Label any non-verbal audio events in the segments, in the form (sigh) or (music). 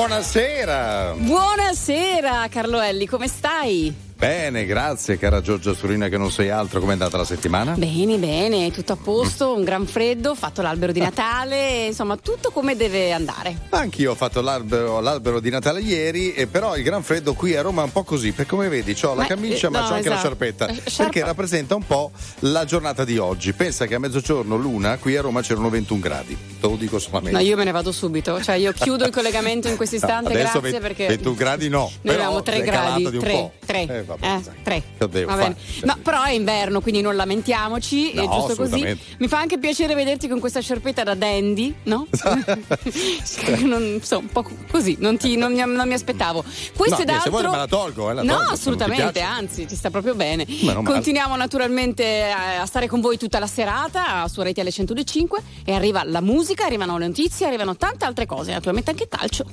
Buonasera. Buonasera Carloelli, come stai? Bene, grazie cara Giorgia Surina che non sei altro. Com'è andata la settimana? Bene, bene, tutto a posto, un gran freddo, ho fatto l'albero di Natale, insomma tutto come deve andare. Anch'io ho fatto l'albero, l'albero di Natale ieri, e però il gran freddo qui a Roma è un po' così, perché come vedi ho la camicia eh, ma no, c'ho anche la esatto. sciarpetta, Eh, sciarpa- perché rappresenta un po' la giornata di oggi. Pensa che a mezzogiorno l'una qui a Roma c'erano 21 gradi, te lo dico solamente. No, io me ne vado subito, cioè io chiudo il collegamento in questo (laughs) istante, grazie ve- perché... 21 gradi no, Noi avevamo 3 è calato gradi, di un 3, po'. 3, Eh, vabbè, eh, sai. 3. Che devo Va fare? bene. No, però è inverno, quindi non lamentiamoci, No, è giusto così. Mi fa anche piacere vederti con questa sciarpetta da dandy, no? (laughs) non, insomma, un po' così, non, ti- non mi, non mi aspettavo. Questo No, ed altro... se vuoi me la tolgo, eh, la no, tolgo, ti assolutamente, anzi, ti sta proprio bene. Continuiamo naturalmente a, a stare con voi tutta la serata su Rete alle 105 e arriva la musica, arrivano le notizie, arrivano tante altre cose, naturalmente anche il calcio.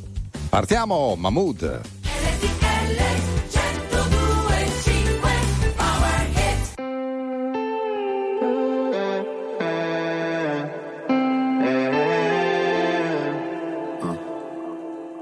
Partiamo, Mahmood.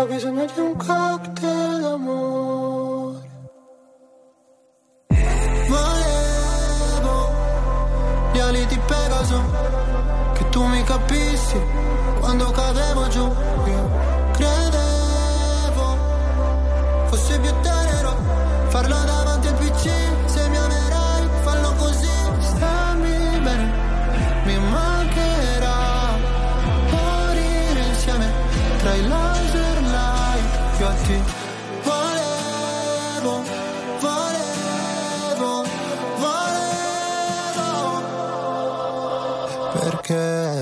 Ho bisogno di un cocktail d'amore. Volevo gli ali di Pegaso, che tu mi capissi quando cadevo giù.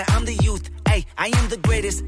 I'm the youth. Hey, I am the greatest.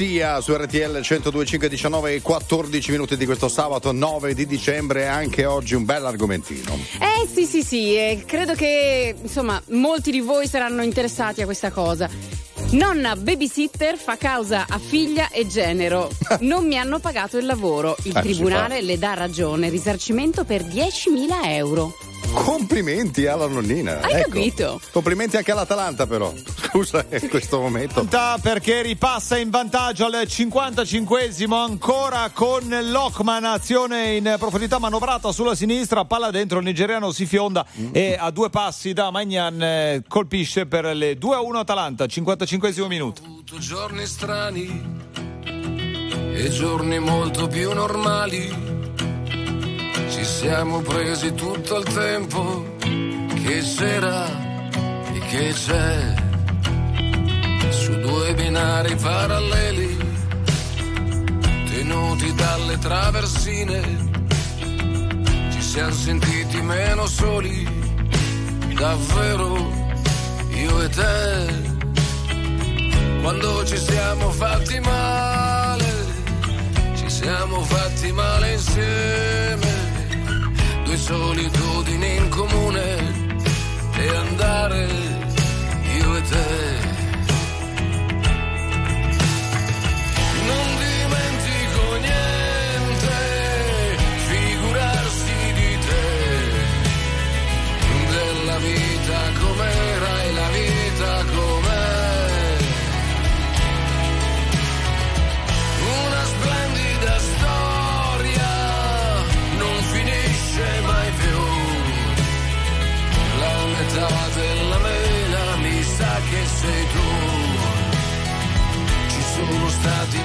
Sia su RTL 102.5 19 e 14 minuti di questo sabato 9 di dicembre anche oggi un bel argomentino. Eh sì sì sì, eh, credo che insomma molti di voi saranno interessati a questa cosa. Nonna babysitter fa causa a figlia e genero. (laughs) Non mi hanno pagato il lavoro. Il Eh, tribunale le dà ragione. Risarcimento per 10.000 euro. Complimenti alla nonnina. Hai ecco. capito? Complimenti anche all'Atalanta però. (laughs) Scusa in questo momento. Perché ripassa in vantaggio al 55esimo ancora con Lockman azione in profondità manovrata sulla sinistra palla dentro il nigeriano si fionda e a due passi da Magnan eh, colpisce per le 2-1 Atalanta 55esimo minuto avuto giorni strani e giorni molto più normali. Siamo presi tutto il tempo che c'era e che c'è su due binari paralleli tenuti dalle traversine. Ci siamo sentiti meno soli, davvero io e te quando ci siamo fatti male, ci siamo fatti male insieme, due solitudini in comune e andare io e te.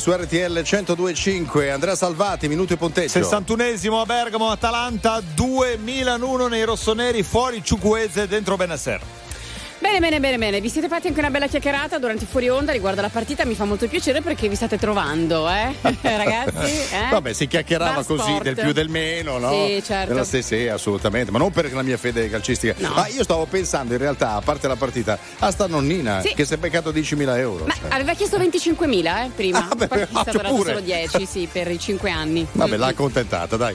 su RTL 102.5. Andrea Salvati, minuto e punteggio. 61esimo a Bergamo, Atalanta 2 Milan 1 nei rossoneri, fuori Ciucuese, dentro Benasser. Bene, bene, bene, bene. Vi siete fatti anche una bella chiacchierata durante fuori onda riguardo alla partita. Mi fa molto piacere perché vi state trovando, eh? (laughs) ragazzi. Eh? Vabbè, si chiacchierava così del più del meno, no? Sì, certo. Della stessa, sì, assolutamente. Ma non per la mia fede calcistica. No. Ma io stavo pensando, in realtà, a parte la partita, a sta nonnina sì. che si è beccato 10.000 euro. Ma cioè. aveva chiesto 25.000, eh, prima. Ah, beh, Poi è (laughs) stato pure. solo 10, sì, per i 5 anni. Vabbè, mm-hmm. l'ha accontentata, dai.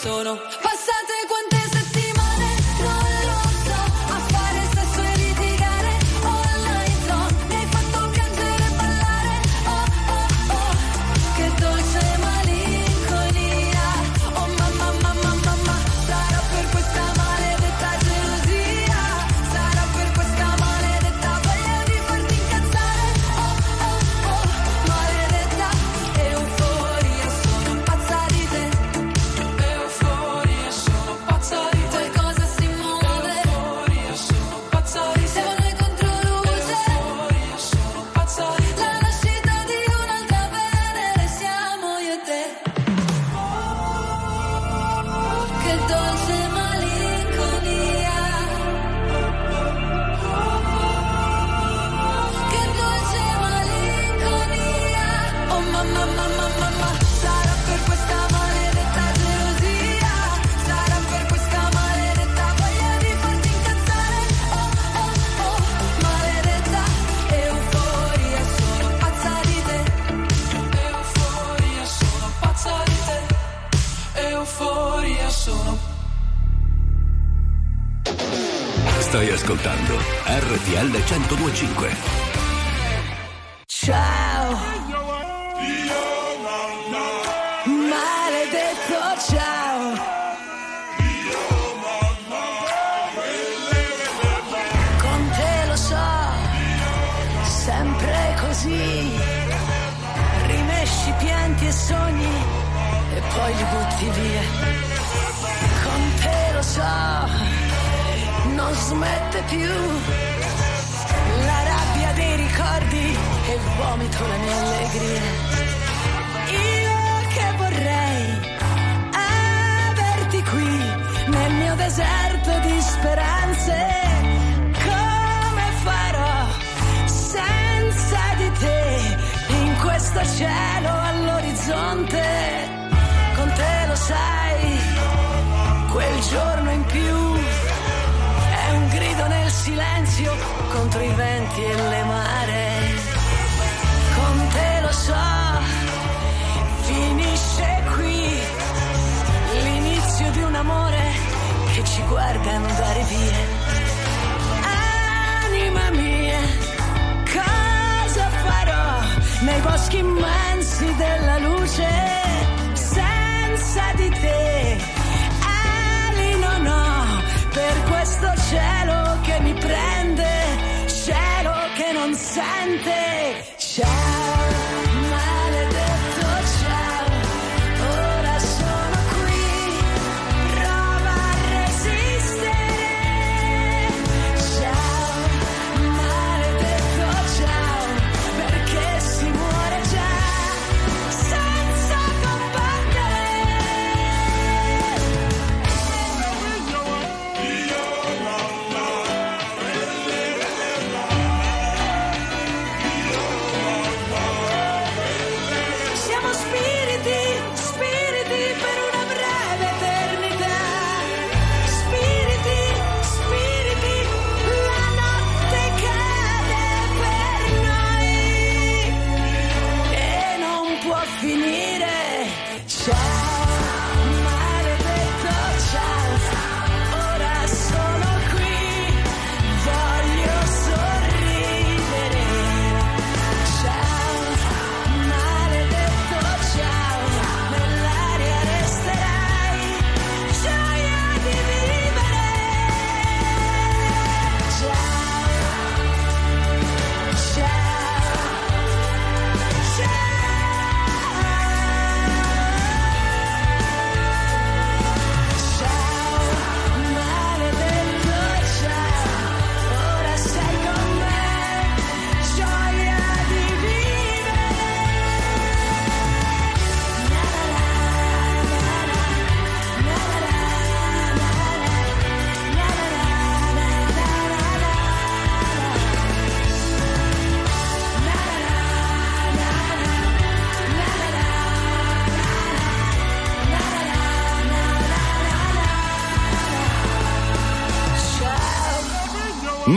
sono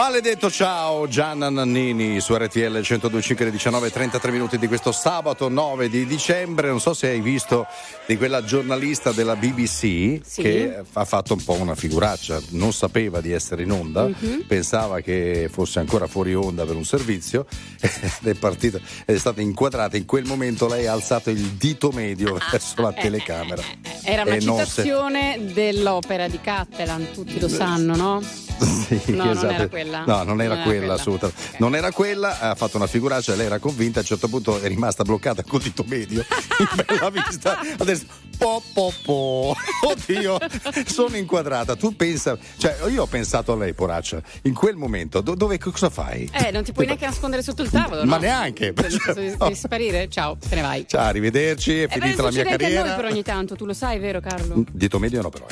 Maledetto ciao Gianna Nannini su RTL 102.5 alle 19 33 minuti di questo sabato 9 di dicembre. Non so se hai visto di quella giornalista della BBC Sì. che ha fatto un po' una figuraccia, non sapeva di essere in onda, Mhm. pensava che fosse ancora fuori onda per un servizio (laughs) ed è partita, ed è stata inquadrata. In quel momento lei ha alzato il dito medio verso la telecamera. Era una E non se- citazione dell'opera di Cattelan, tutti lo sanno, no? (laughs) Sì, No, non esatto. era quella. No, non era Non era quella, quella. assolutamente. Non era quella, ha fatto una figuraccia, lei era convinta, a un certo punto è rimasta bloccata col dito medio (laughs) in bella vista. Adesso po po po. Oddio, sono inquadrata. Tu pensa, cioè io ho pensato a lei, poraccia, in quel momento, do- dove cosa fai? Eh, non ti puoi neanche nascondere sotto il tavolo, Ma no? neanche. Di- Devi sparire? Ciao, te ne vai. Ciao, arrivederci, è Eh, beh, finita la mia succede anche a noi carriera. però ogni tanto, tu lo sai, vero Carlo? Dito medio no però.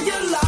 You're life.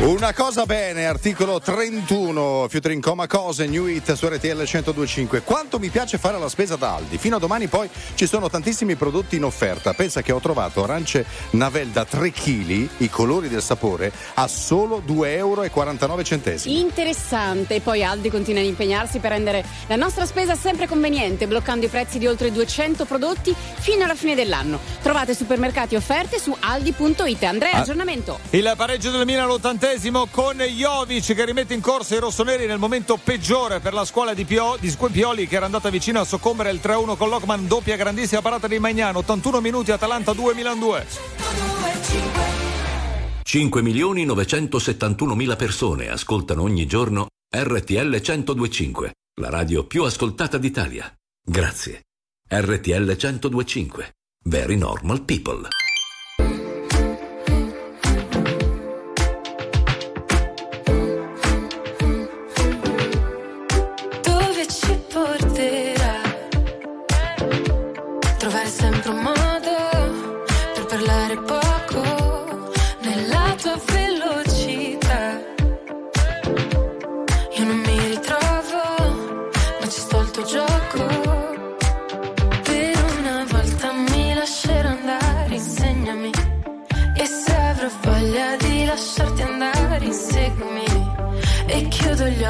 Una cosa bene, articolo 31, featuring Coma Cose, New Hit su RTL 1025. Quanto mi piace fare la spesa da Aldi. Fino a domani poi ci sono tantissimi prodotti in offerta. Pensa che ho trovato arance Navel da 3 kg, i colori del sapore, a solo 2,49 euro. Interessante, poi Aldi continua ad impegnarsi per rendere la nostra spesa sempre conveniente, bloccando i prezzi di oltre 200 prodotti fino alla fine dell'anno. Trovate supermercati offerte su aldi.it. Andrea, Ah. aggiornamento. Il pareggio del Milan all'ottantesimo con Jovic che rimette in corsa i rossoneri nel momento peggiore per la scuola di, Pio, di Sque- Pioli che era andata vicino a soccombere il 3-1 con Lockman, doppia grandissima parata di Magnano, 81 minuti Atalanta 2 Milan 2. 5 milioni 971 mila persone ascoltano ogni giorno RTL 1025, la radio più ascoltata d'Italia. Grazie. RTL 1025. Very normal people.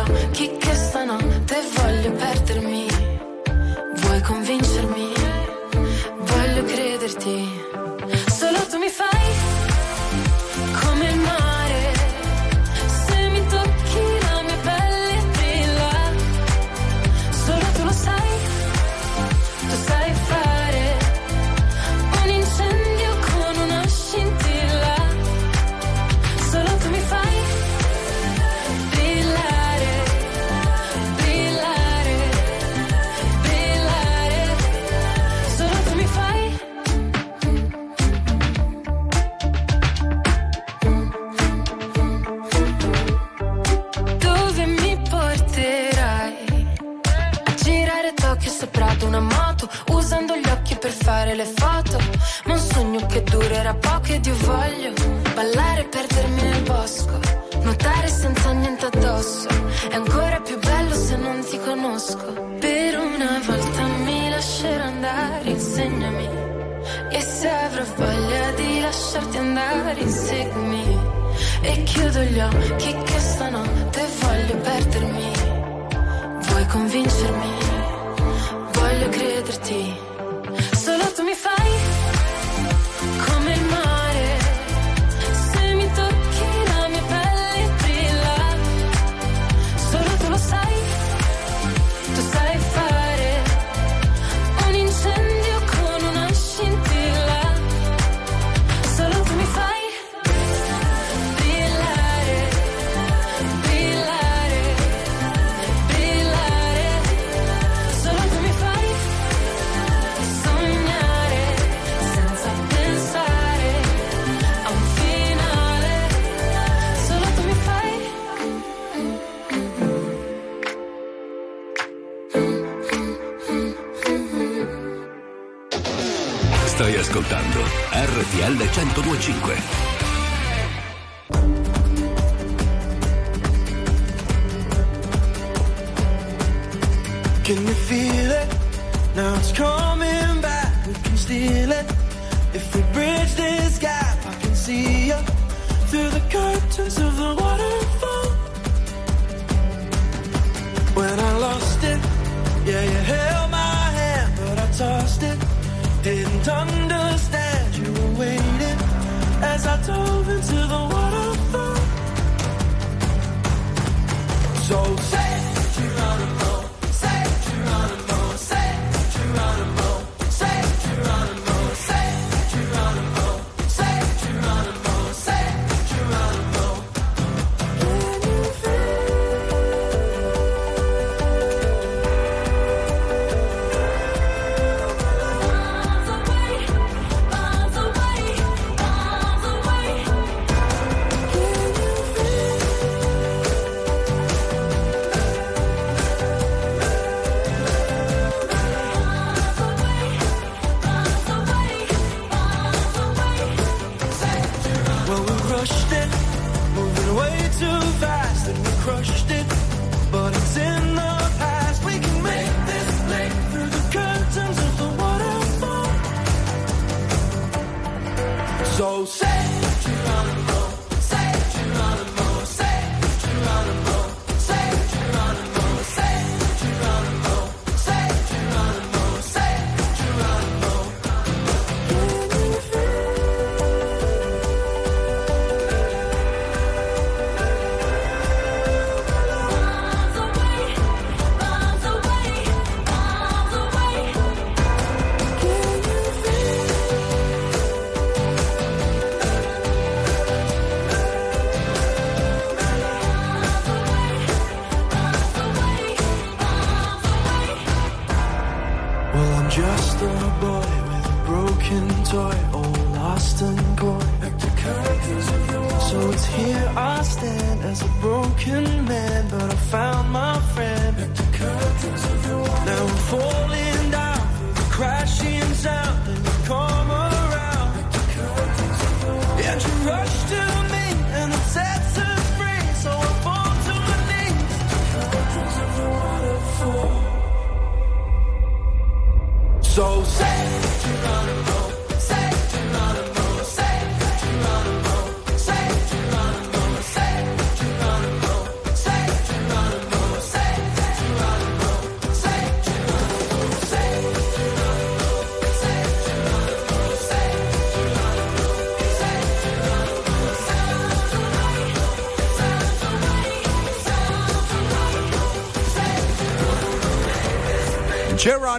Gli occhi che stanotte voglio perdermi. Vuoi convincermi? Voglio crederti.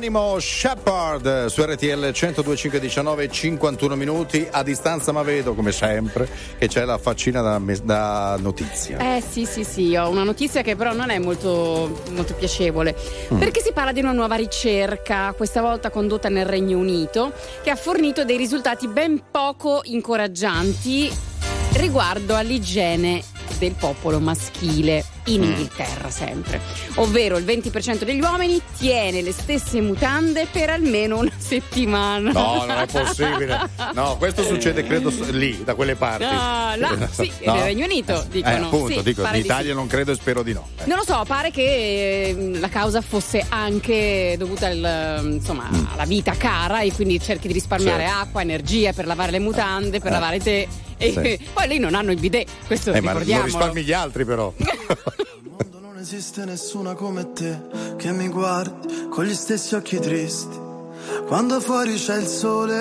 Geronimo Shepard su RTL 125 19 51 minuti. A distanza ma vedo come sempre che c'è la faccina da, da notizia. Eh sì sì sì ho una notizia che però non è molto, molto piacevole. Mm. perché si parla di una nuova ricerca questa volta condotta nel Regno Unito che ha fornito dei risultati ben poco incoraggianti riguardo all'igiene del popolo maschile in Mm. Inghilterra sempre. Ovvero il 20% degli uomini tiene le stesse mutande per almeno una settimana. No, non è possibile. No, questo succede credo lì, da quelle parti. Ah, là, sì, (laughs) No? nel Regno Unito, Eh, dicono. appunto, Sì, dico, in Italia non credo e spero di no. Eh. Non lo so, pare che eh, la causa fosse anche dovuta al, insomma, alla vita cara e quindi cerchi di risparmiare Mm. Certo. acqua, energia per lavare le mutande, per Eh. lavare te. E Sì. poi lì non hanno il bidet, questo Eh, ma non risparmi gli altri però. (laughs) Non esiste nessuna come te che mi guardi con gli stessi occhi tristi. Quando fuori c'è il sole,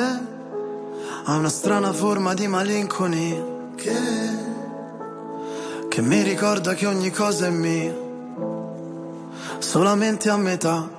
ha una strana forma di malinconia che, che mi ricorda che ogni cosa è mia, solamente a metà.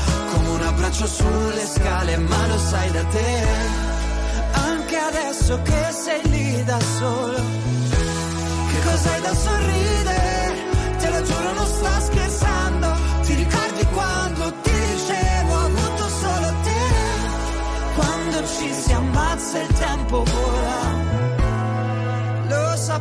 Come un abbraccio sulle scale, ma lo sai da te. Anche adesso che sei lì da solo. Che cos'hai da sorridere? Te lo giuro, non sto scherzando. Ti ricordi quando ti dicevo, ho avuto solo te? Quando ci si ammazza il tempo vola.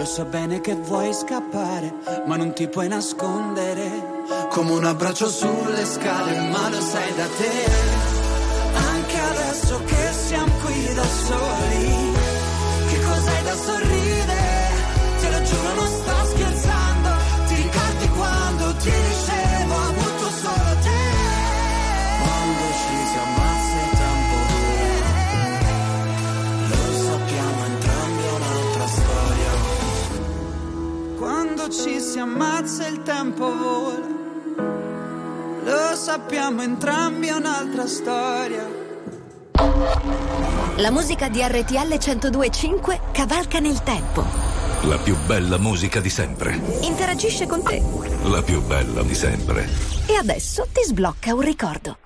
Lo so bene che vuoi scappare, ma non ti puoi nascondere. come un abbraccio sulle scale, ma lo sai da te. Anche adesso che siamo qui da soli. Che cos'hai da sorridere? Te lo giuro, non sto scherzando. Ti ricordi quando ti dicevo, ci si ammazza il tempo vola. Lo sappiamo entrambi, è un'altra storia. La musica di RTL 1025 cavalca nel tempo. La più bella musica di sempre. Interagisce con te. La più bella di sempre. E adesso ti sblocca un ricordo.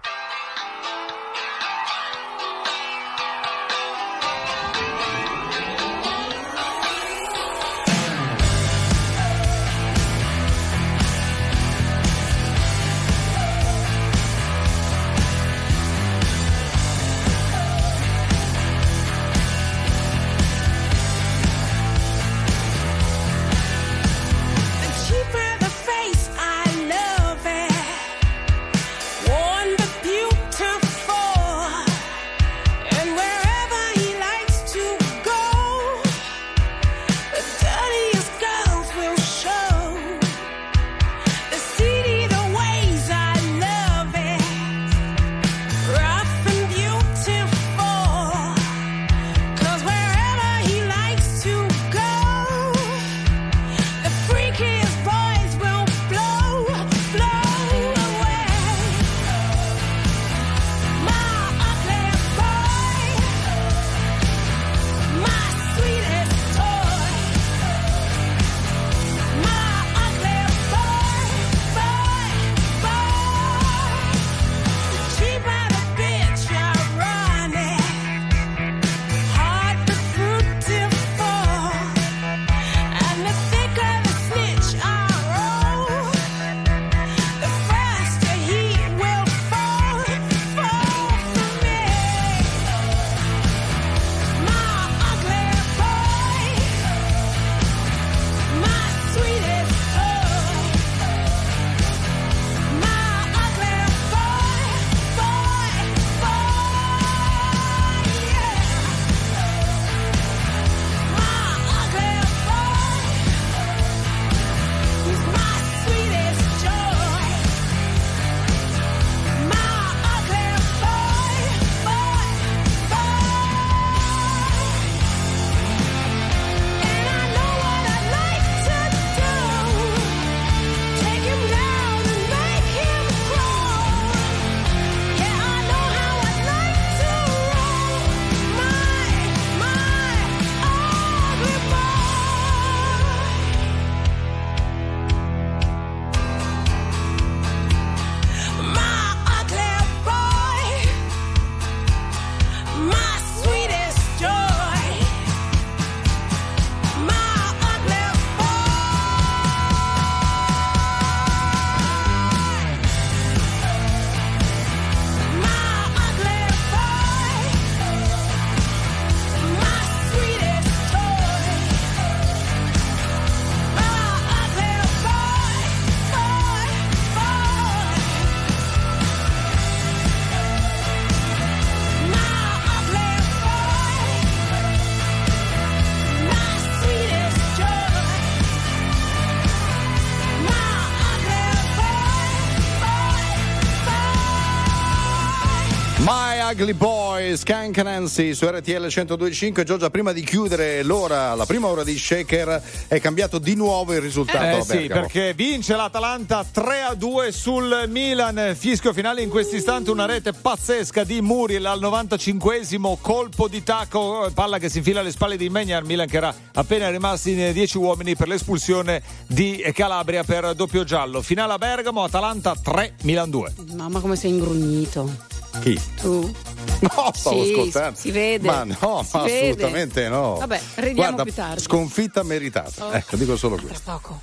Ugly Boys, Skank Nancy su RTL 1025. Giorgia, prima di chiudere l'ora, la prima ora di Shaker, è cambiato di nuovo il risultato. Eh sì, perché vince l'Atalanta 3 a 2 sul Milan. Fischio finale in questo istante, una rete pazzesca di Muriel al 95esimo, colpo di tacco, palla che si infila alle spalle di Megna al Milan che era appena rimasto in 10 uomini per l'espulsione di Calabria per doppio giallo. Finale a Bergamo, Atalanta 3, Milan 2. Mamma come sei ingrugnito. Chi? Tu? No, stavo Sì, scherzando. si vede. Ma no, Si ma vede. assolutamente no. Vabbè, ridiamo Guarda, più tardi. Sconfitta meritata. Oh. Ecco, dico solo questo. Tra poco.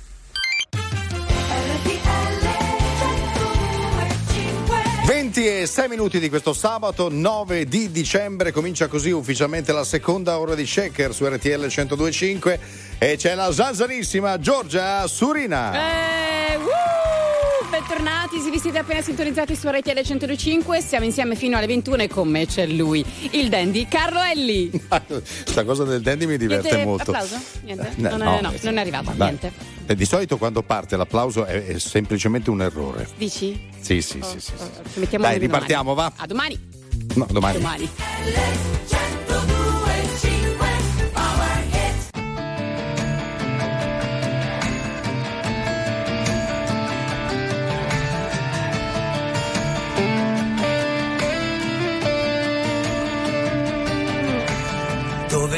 20 e 6 minuti di questo sabato 9 di dicembre comincia così ufficialmente la seconda ora di Shaker su RTL 1025 e c'è la zanzarissima Giorgia Surina. Eh, woo! Bentornati, se vi siete appena sintonizzati su RTL 105, siamo insieme fino alle 21 e con me c'è lui, il dandy Carlo Elli. Questa cosa del dandy mi diverte Niente molto. applauso? Niente? Eh, non, no, è, no, eh, non è arrivato, Dai. niente. Eh, Di solito quando parte l'applauso è, è semplicemente un errore. Dici? Sì, sì, Oh, sì, sì. oh, ci mettiamo Dai, domani. ripartiamo, va? A domani. No, domani. Domani.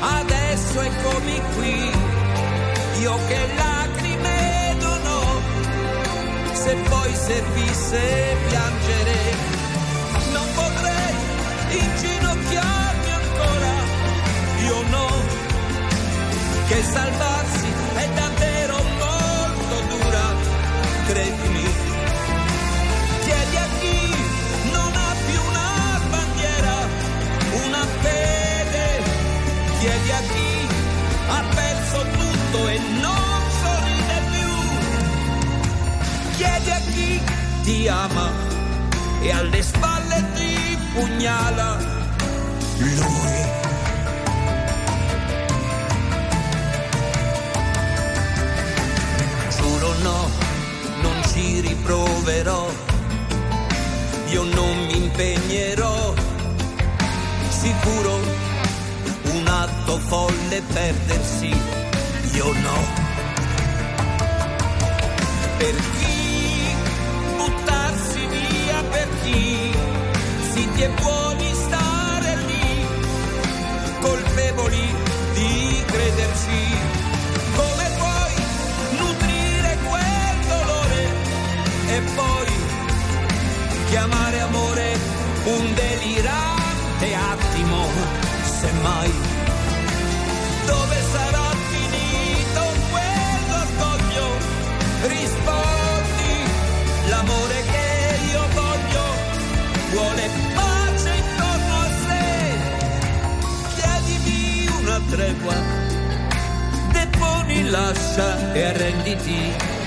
adesso eccomi qui, io che lacrime non ho, se poi servisse piangere, non potrei inginocchiarmi ancora, io no, che salvarsi è davvero molto dura, credimi. Ti ama e alle spalle ti pugnala lui. Giuro no, non ci riproverò, io non mi impegnerò, sicuro un atto folle perdersi, io no. Per zitti e buoni stare lì, colpevoli di crederci. Come puoi nutrire quel dolore e poi chiamare amore un delirante attimo, semmai. Tregua, deponi, lascia e arrenditi.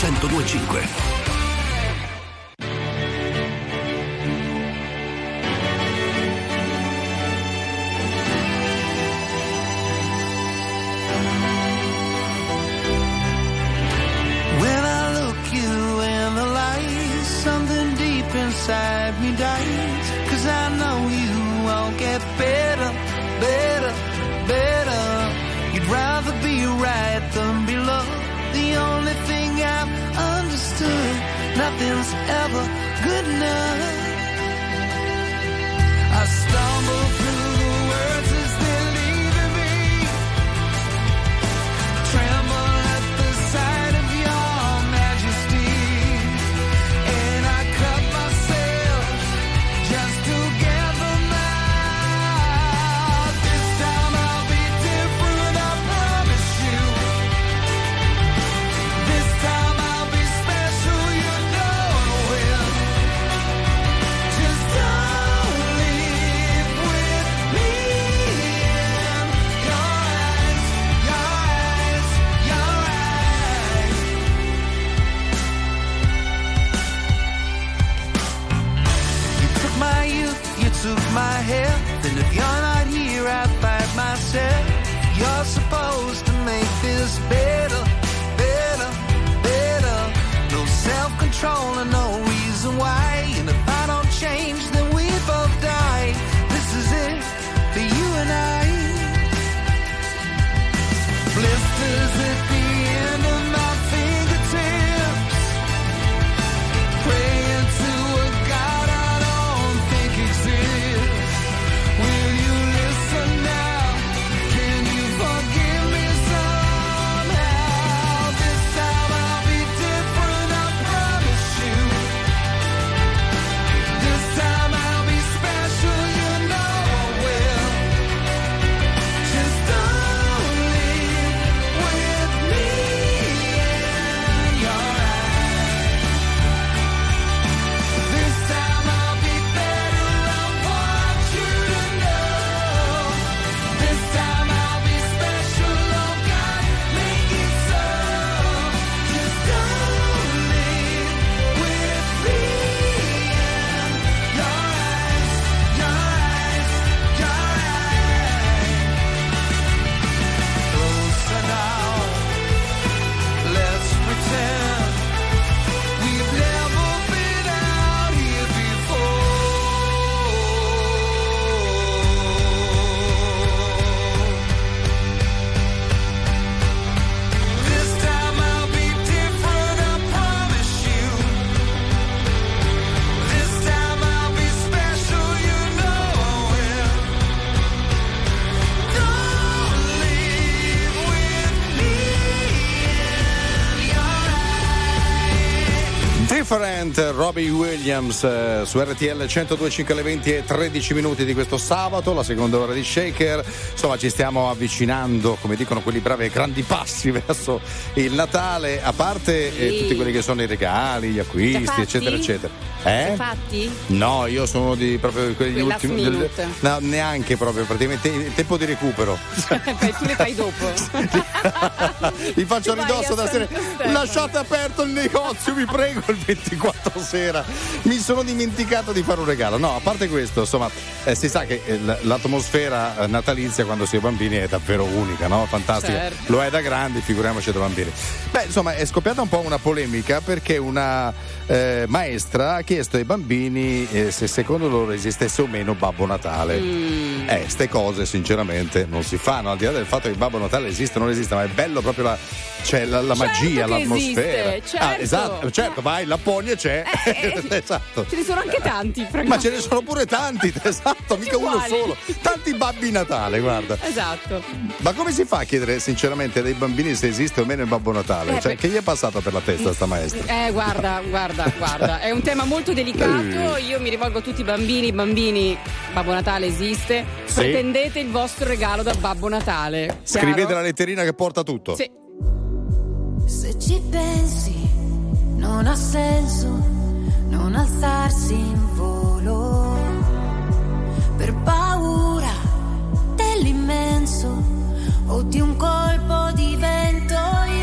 1025. Robbie Williams eh, su RTL 102.5 alle 20 e 13 minuti di questo sabato, la seconda ora di Shaker. Insomma, ci stiamo avvicinando, come dicono quelli bravi, grandi passi (laughs) verso il Natale, a parte eh, Sì. tutti quelli che sono i regali, gli acquisti, eccetera, eccetera. Eh? fatti? No, io sono di proprio quelli Quei last ultimi. del- no, neanche proprio, praticamente il tempo di recupero. (laughs) Beh, tu le fai dopo. (laughs) Vi faccio ridosso da sera. Lasciate aperto il negozio, vi prego, il 24 sera. Mi sono dimenticato di fare un regalo. No, a parte questo, insomma, eh, si sa che eh, l'atmosfera eh, natalizia quando si è bambini è davvero unica, no? Fantastica. Certo. Lo è da grandi, figuriamoci da bambini. Beh, insomma, è scoppiata un po' una polemica perché una eh, maestra ha chiesto ai bambini eh, se secondo loro esistesse o meno Babbo Natale. Mm. Eh, ste cose sinceramente non si fanno, al di là del fatto che Babbo Natale esiste o non esiste, ma è bello proprio la, cioè, la, la Certo magia, l'atmosfera. esiste, Ah, certo. esatto, certo, vai, la pogna c'è. (laughs) esatto. Ce ne sono anche tanti, Ma francamente. ce ne sono pure tanti, (laughs) esatto, mica uno solo. Tanti babbi Natale, guarda. Esatto. Ma come si fa a chiedere sinceramente dei bambini se esiste o meno il Babbo Natale? Eh, Cioè, che gli è passato per la testa sta maestra? Eh, guarda, guarda, guarda, è un tema molto delicato. Eh. Io mi rivolgo a tutti i bambini. Bambini, Babbo Natale esiste. Sì. Pretendete il vostro regalo da Babbo Natale. Scrivete Chiaro? la letterina che porta tutto. Sì. Se ci pensi, non ha senso non alzarsi in volo per paura dell'immenso o di un colpo di vento.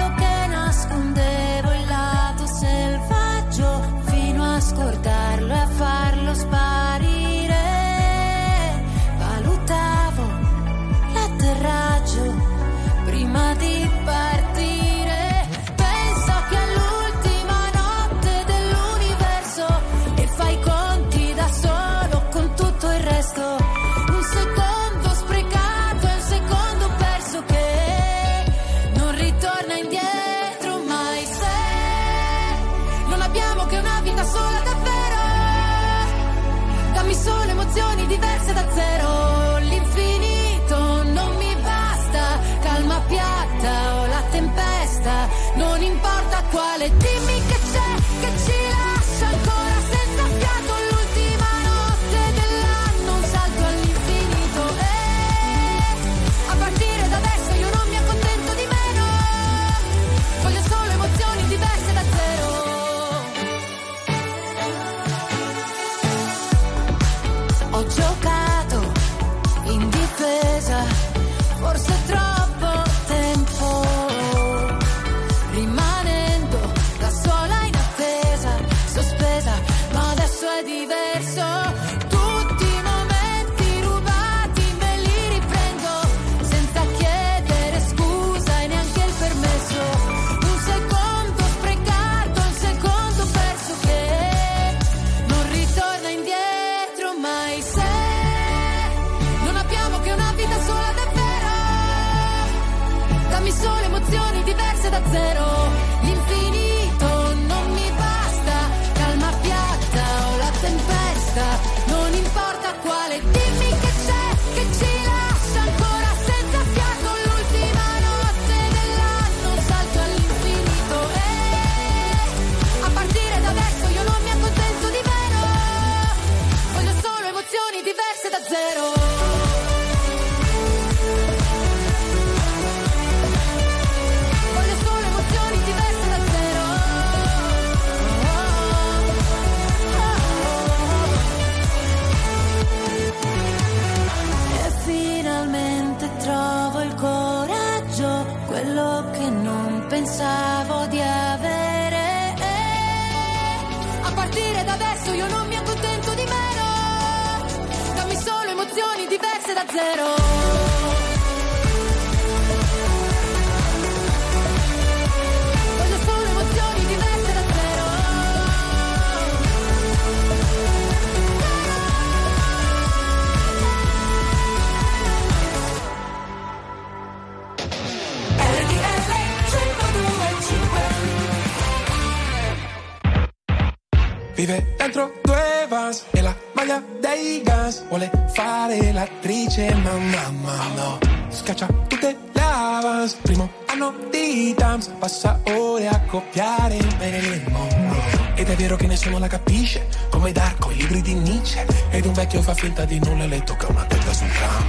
Finta di nulla e le tocca una testa sul tram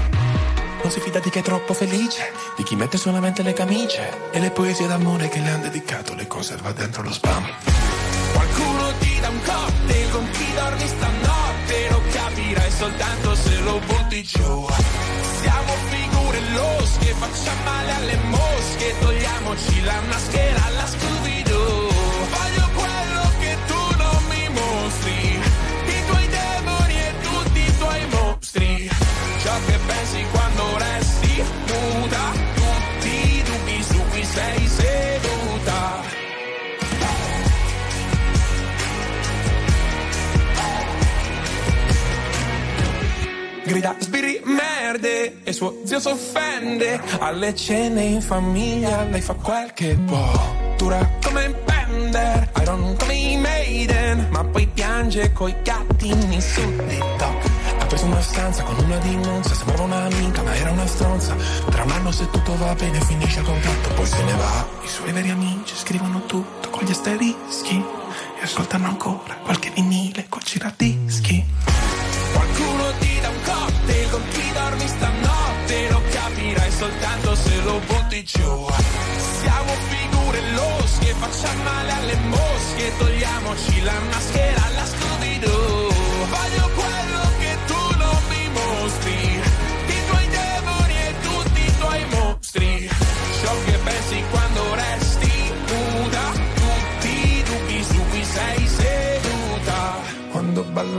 non si fida di chi è troppo felice, di chi mette solamente le camicie e le poesie d'amore che le han dedicato le conserva dentro lo spam. Qualcuno ti dà un cocktail con chi dormi stanotte, lo capirai soltanto se lo butti giù. Siamo figure losche, facciamo male alle mosche, togliamoci la maschera alla Scooby-Doo. Grida sbirri merde e suo zio s'offende. Alle cene in famiglia lei fa quel che può. Dura come Bender, Iron come i Maiden. Ma poi piange coi gattini su TikTok. Ha preso una stanza con una dimonza Sembrava un'amica ma era una stronza. Tra un anno se tutto va bene finisce il contratto Poi se ne va. I suoi veri amici scrivono tutto con gli asterischi. E ascoltano ancora qualche vinile col giradischi Qualcuno ti dà un cocktail con chi dormi stanotte Lo capirai soltanto se lo butti giù. Siamo figure losche, facciamo male alle mosche Togliamoci la maschera alla Scooby-Doo. Voglio quello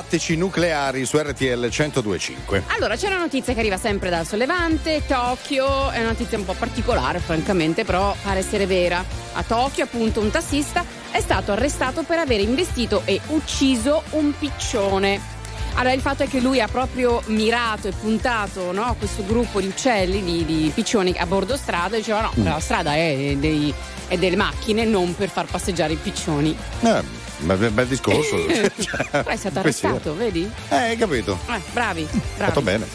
tattici nucleari su RTL 1025. Allora, c'è una notizia che arriva sempre dal Sollevante, Tokyo, è una notizia un po' particolare francamente, però pare essere vera. A Tokyo, appunto, un tassista è stato arrestato per aver investito e ucciso un piccione. Allora, il fatto è che lui ha proprio mirato e puntato no, questo gruppo di uccelli, di, di piccioni a bordo strada, e diceva no, la strada è, dei- è delle macchine, non per far passeggiare i piccioni. Eh, bel, bel discorso. (laughs) Cioè, Però è stato arrestato, vedi? Eh, hai capito. Eh, bravi, bravi. Fatto bene.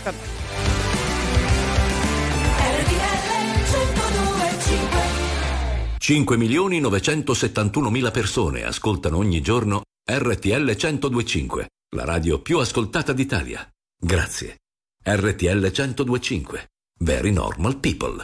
5 milioni 971 mila persone ascoltano ogni giorno RTL 1025, la radio più ascoltata d'Italia. Grazie. RTL 1025. Very normal people.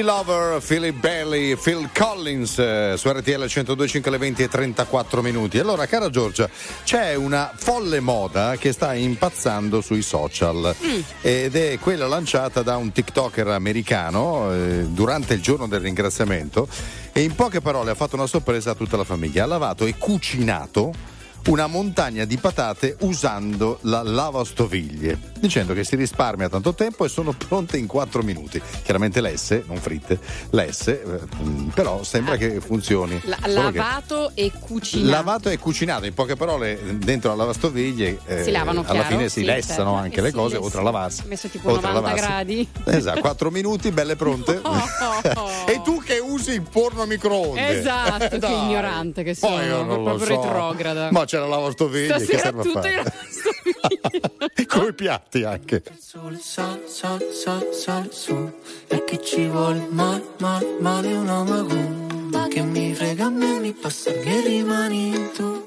Easy Lover, Philip Bailey, Phil Collins eh, su RTL 102.5 alle 20 e 34 minuti. Allora, cara Giorgia, c'è una folle moda che sta impazzando sui social ed è quella lanciata da un TikToker americano eh, durante il giorno del ringraziamento e in poche parole ha fatto una sorpresa a tutta la famiglia. Ha lavato e cucinato una montagna di patate usando la lavastoviglie, dicendo che si risparmia tanto tempo e sono pronte in 4 minuti. Chiaramente lesse, non fritte, lesse, eh, mm, però sembra che funzioni. La- Solo che- lavato e cucinato. Lavato e cucinato, in poche parole, dentro la lavastoviglie eh, Si lavano, alla chiaro, fine si sì, lessano certo. anche Eh le cose, eh oltre a lavarsi. Messo tipo oltre a 90 lavarsi. gradi. Esatto, 4 minuti, belle pronte. (laughs) e tu che usi il forno a microonde. Esatto, che ignorante che sono, proprio so. retrograda. Ma c'è la lavastoviglie che Stasera serve a tutto fare. (laughs) in Con i piatti anche. sole sale, sale, sale, sale su E che ci vuole male, male, male una macumba Che mi frega a me, mi passa che rimani tu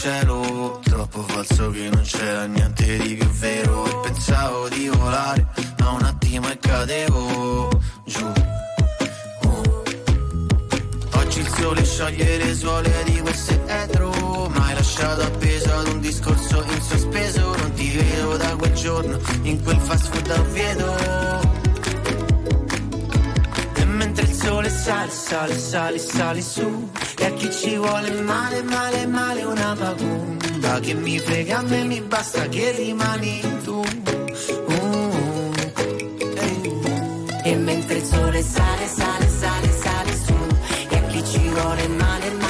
cielo Troppo falso che non c'era niente di più vero. E pensavo di volare ma un attimo e cadevo giù. Oh. Oggi il sole scioglie le suole di quel setro Ma lasciato appeso ad un discorso in sospeso. Non ti vedo da quel giorno in quel fast food a Oviedo sole sale, sale, sale, sale su. E a chi ci vuole male, male, male una pagumba Che mi frega a me, mi basta che rimani tu. Uh, E mentre il sole sale, sale, sale, sale su. E a chi ci vuole male, male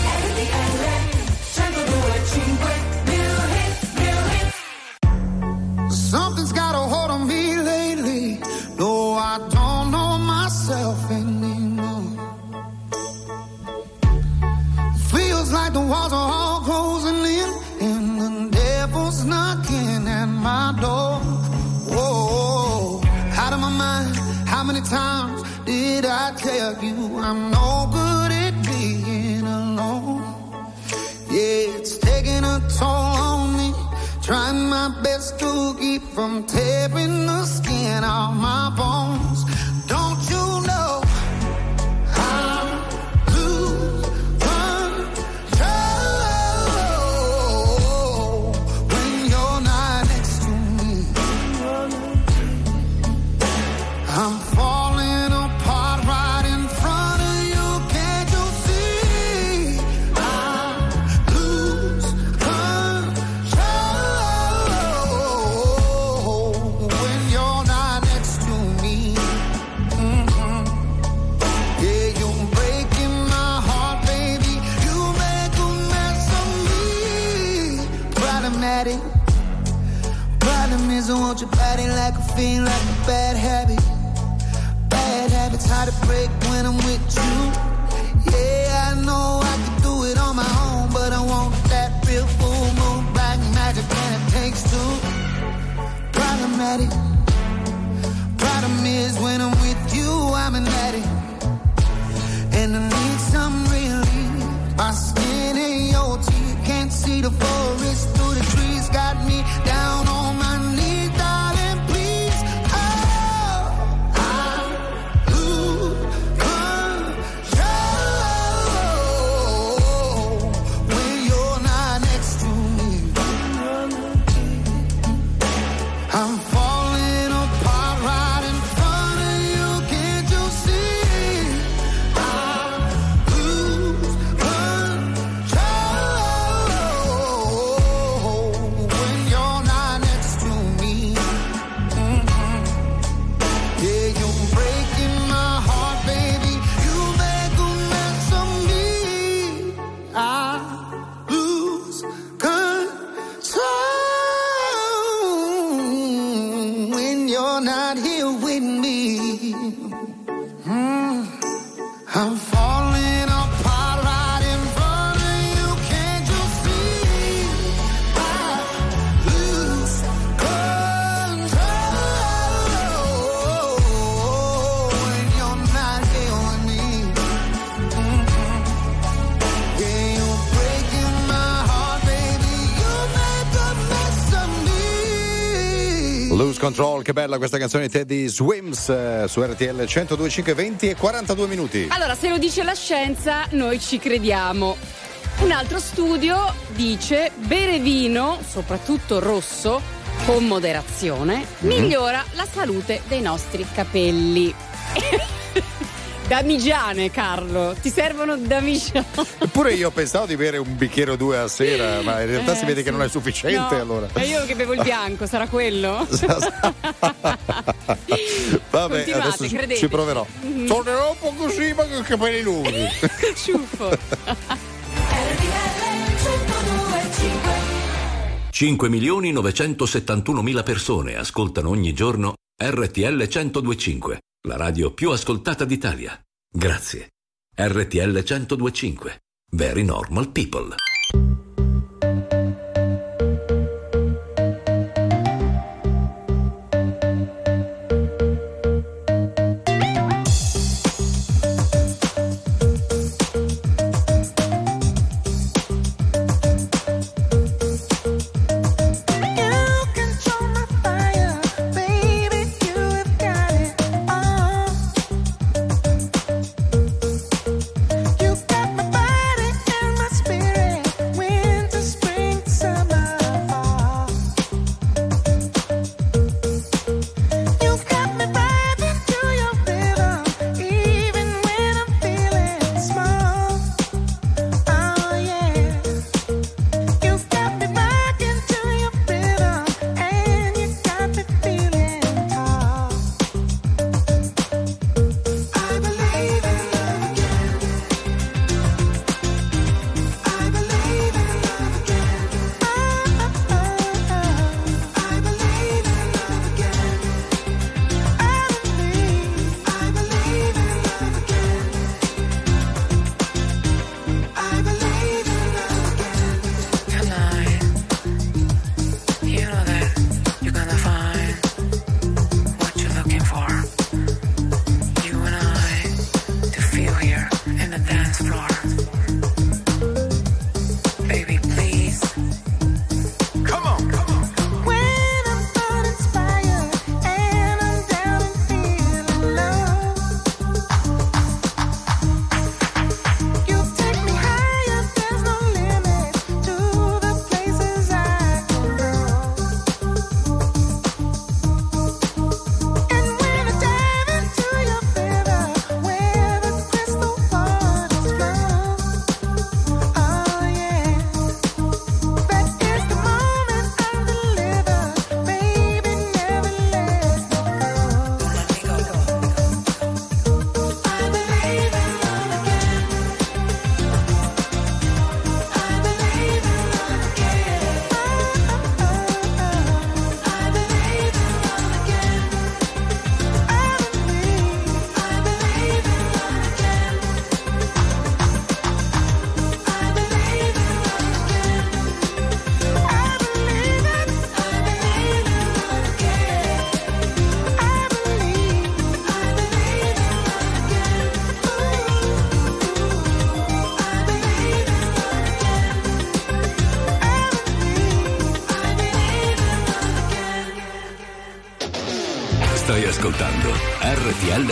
body che bella questa canzone di Teddy Swims eh, su RTL 102, 20 e 42 minuti. Allora, se lo dice la scienza, noi ci crediamo. Un altro studio dice bere vino, soprattutto rosso, con moderazione, mm-hmm. migliora la salute dei nostri capelli. (laughs) Damigiane, Carlo. Ti servono damigiane. Eppure io pensavo di bere un bicchiere o due a sera, ma in realtà eh, si vede sì. che non è sufficiente no. allora. E io che bevo il bianco, sarà quello? (laughs) Vabbè, Continuate, adesso ci, credete. ci proverò. Mm-hmm. Tornerò un po' così, ma con i capelli lunghi. (laughs) Ciuffo. 5 milioni 971 mila persone ascoltano ogni giorno RTL 1025 la radio più ascoltata d'Italia. Grazie. RTL 1025. Very normal people.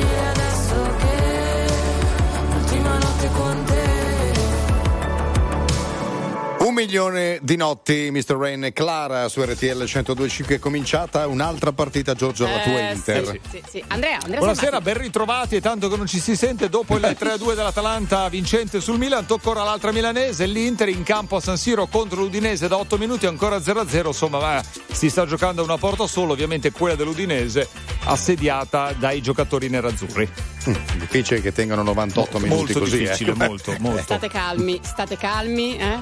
difficile adesso che l'ultima notte con te. Un milione di notti, Mr. Rain e Clara su RTL 1025 è cominciata un'altra partita, Giorgio, la tua Eh, Inter. sì, sì, sì. Andrea, Andrea Buonasera, ben ritrovati e tanto che non ci si sente dopo il (laughs) 3-2 dell'Atalanta vincente sul Milan, tocca ora l'altra milanese, l'Inter in campo a San Siro contro l'Udinese da 8 minuti ancora 0-0, insomma ma si sta giocando a una porta sola, ovviamente quella dell'Udinese assediata dai giocatori nerazzurri. Mm, difficile che tengano 98 minuti molto così. difficile, ecco. molto, molto. State calmi, state calmi, eh?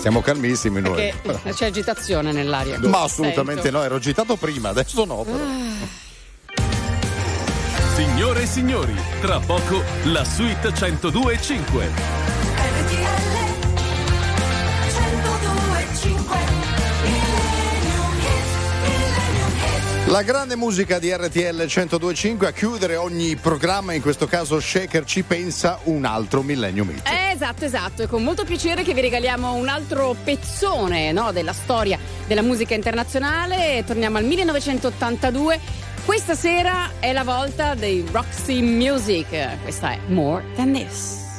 Siamo calmissimi noi. Perché c'è agitazione nell'aria. Ma assolutamente Sento. no, ero agitato prima, adesso no. però. Signore e signori, tra poco la suite 102 e 5. La grande musica di RTL 1025 a chiudere ogni programma, in questo caso Shaker ci pensa un altro Millennium Hit. Eh, esatto, esatto. È con molto piacere che vi regaliamo un altro pezzone no, della storia della musica internazionale. Torniamo al 1982. Questa sera è la volta dei Roxy Music. Questa è More Than This.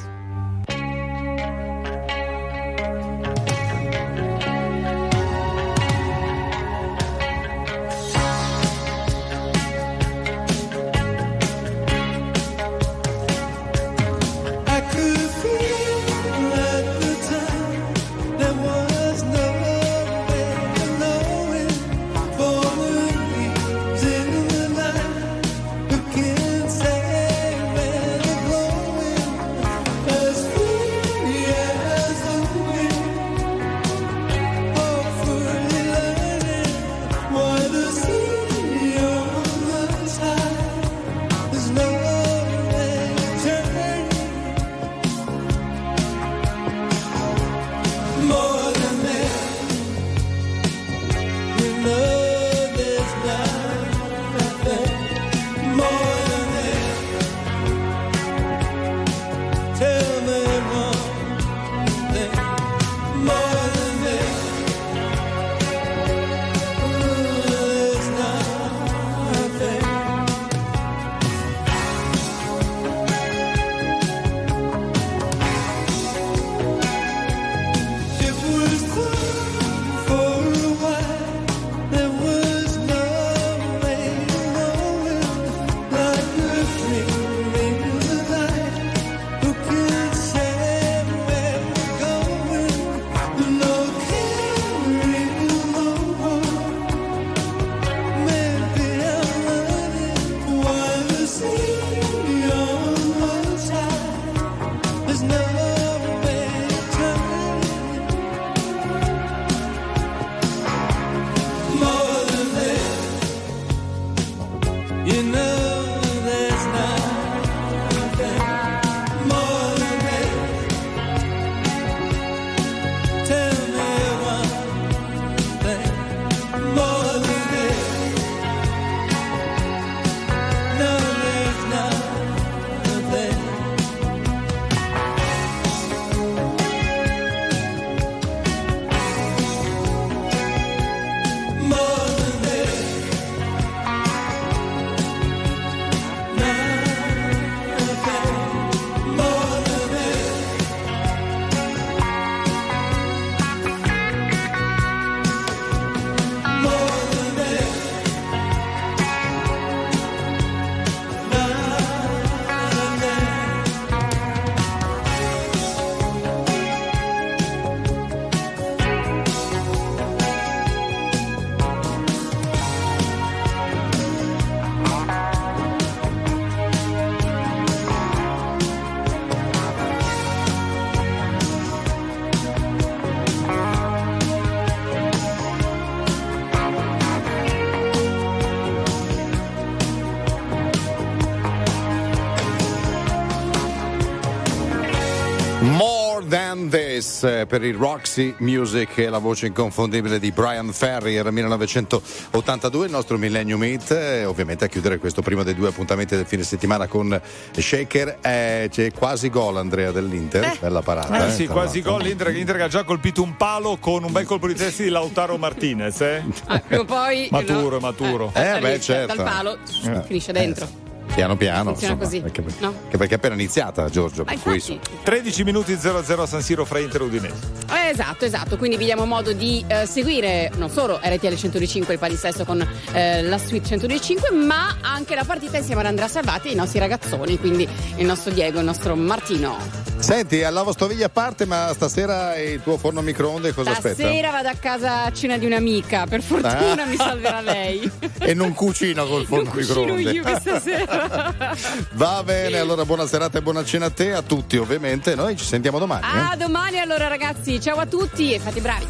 Eh, per il Roxy Music e la voce inconfondibile di Brian Ferry era 1982 il nostro Millennium Hit e ovviamente a chiudere questo primo dei due appuntamenti del fine settimana con Shaker eh, c'è quasi gol Andrea dell'Inter bella parata Eh eh, sì, quasi l'altro. gol. L'Inter, l'Inter che ha già colpito un palo con un bel colpo di testa di Lautaro Martinez. Eh? Ah, prima o poi. Maturo, no, maturo. eh, Eh, beh, certo. Dal palo Eh. finisce dentro. Piano piano Funziona insomma, così, Perché, no? anche perché è appena iniziata Giorgio Ma per cui infatti. 13 minuti 0-0 a San Siro fra Inter e Udinese. Eh, Esatto, esatto, quindi vi diamo modo di eh, seguire non solo RTL 105 il palinsesto con eh, la suite 105, ma anche la partita insieme ad Andrea Salvati e i nostri ragazzoni, quindi il nostro Diego, il nostro Martino. Senti, alla lavastoviglie a parte, ma stasera il tuo forno a microonde cosa aspetta? Stasera vado a casa a cena di un'amica, per fortuna Ah. mi salverà lei. (laughs) E non cucina col forno Non a cucino microonde. io questa sera. (laughs) Va bene, allora buona serata e buona cena a te, a tutti ovviamente. Noi ci sentiamo domani. eh? A domani allora ragazzi, ciao a tutti e fate bravi.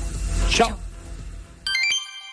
Ciao.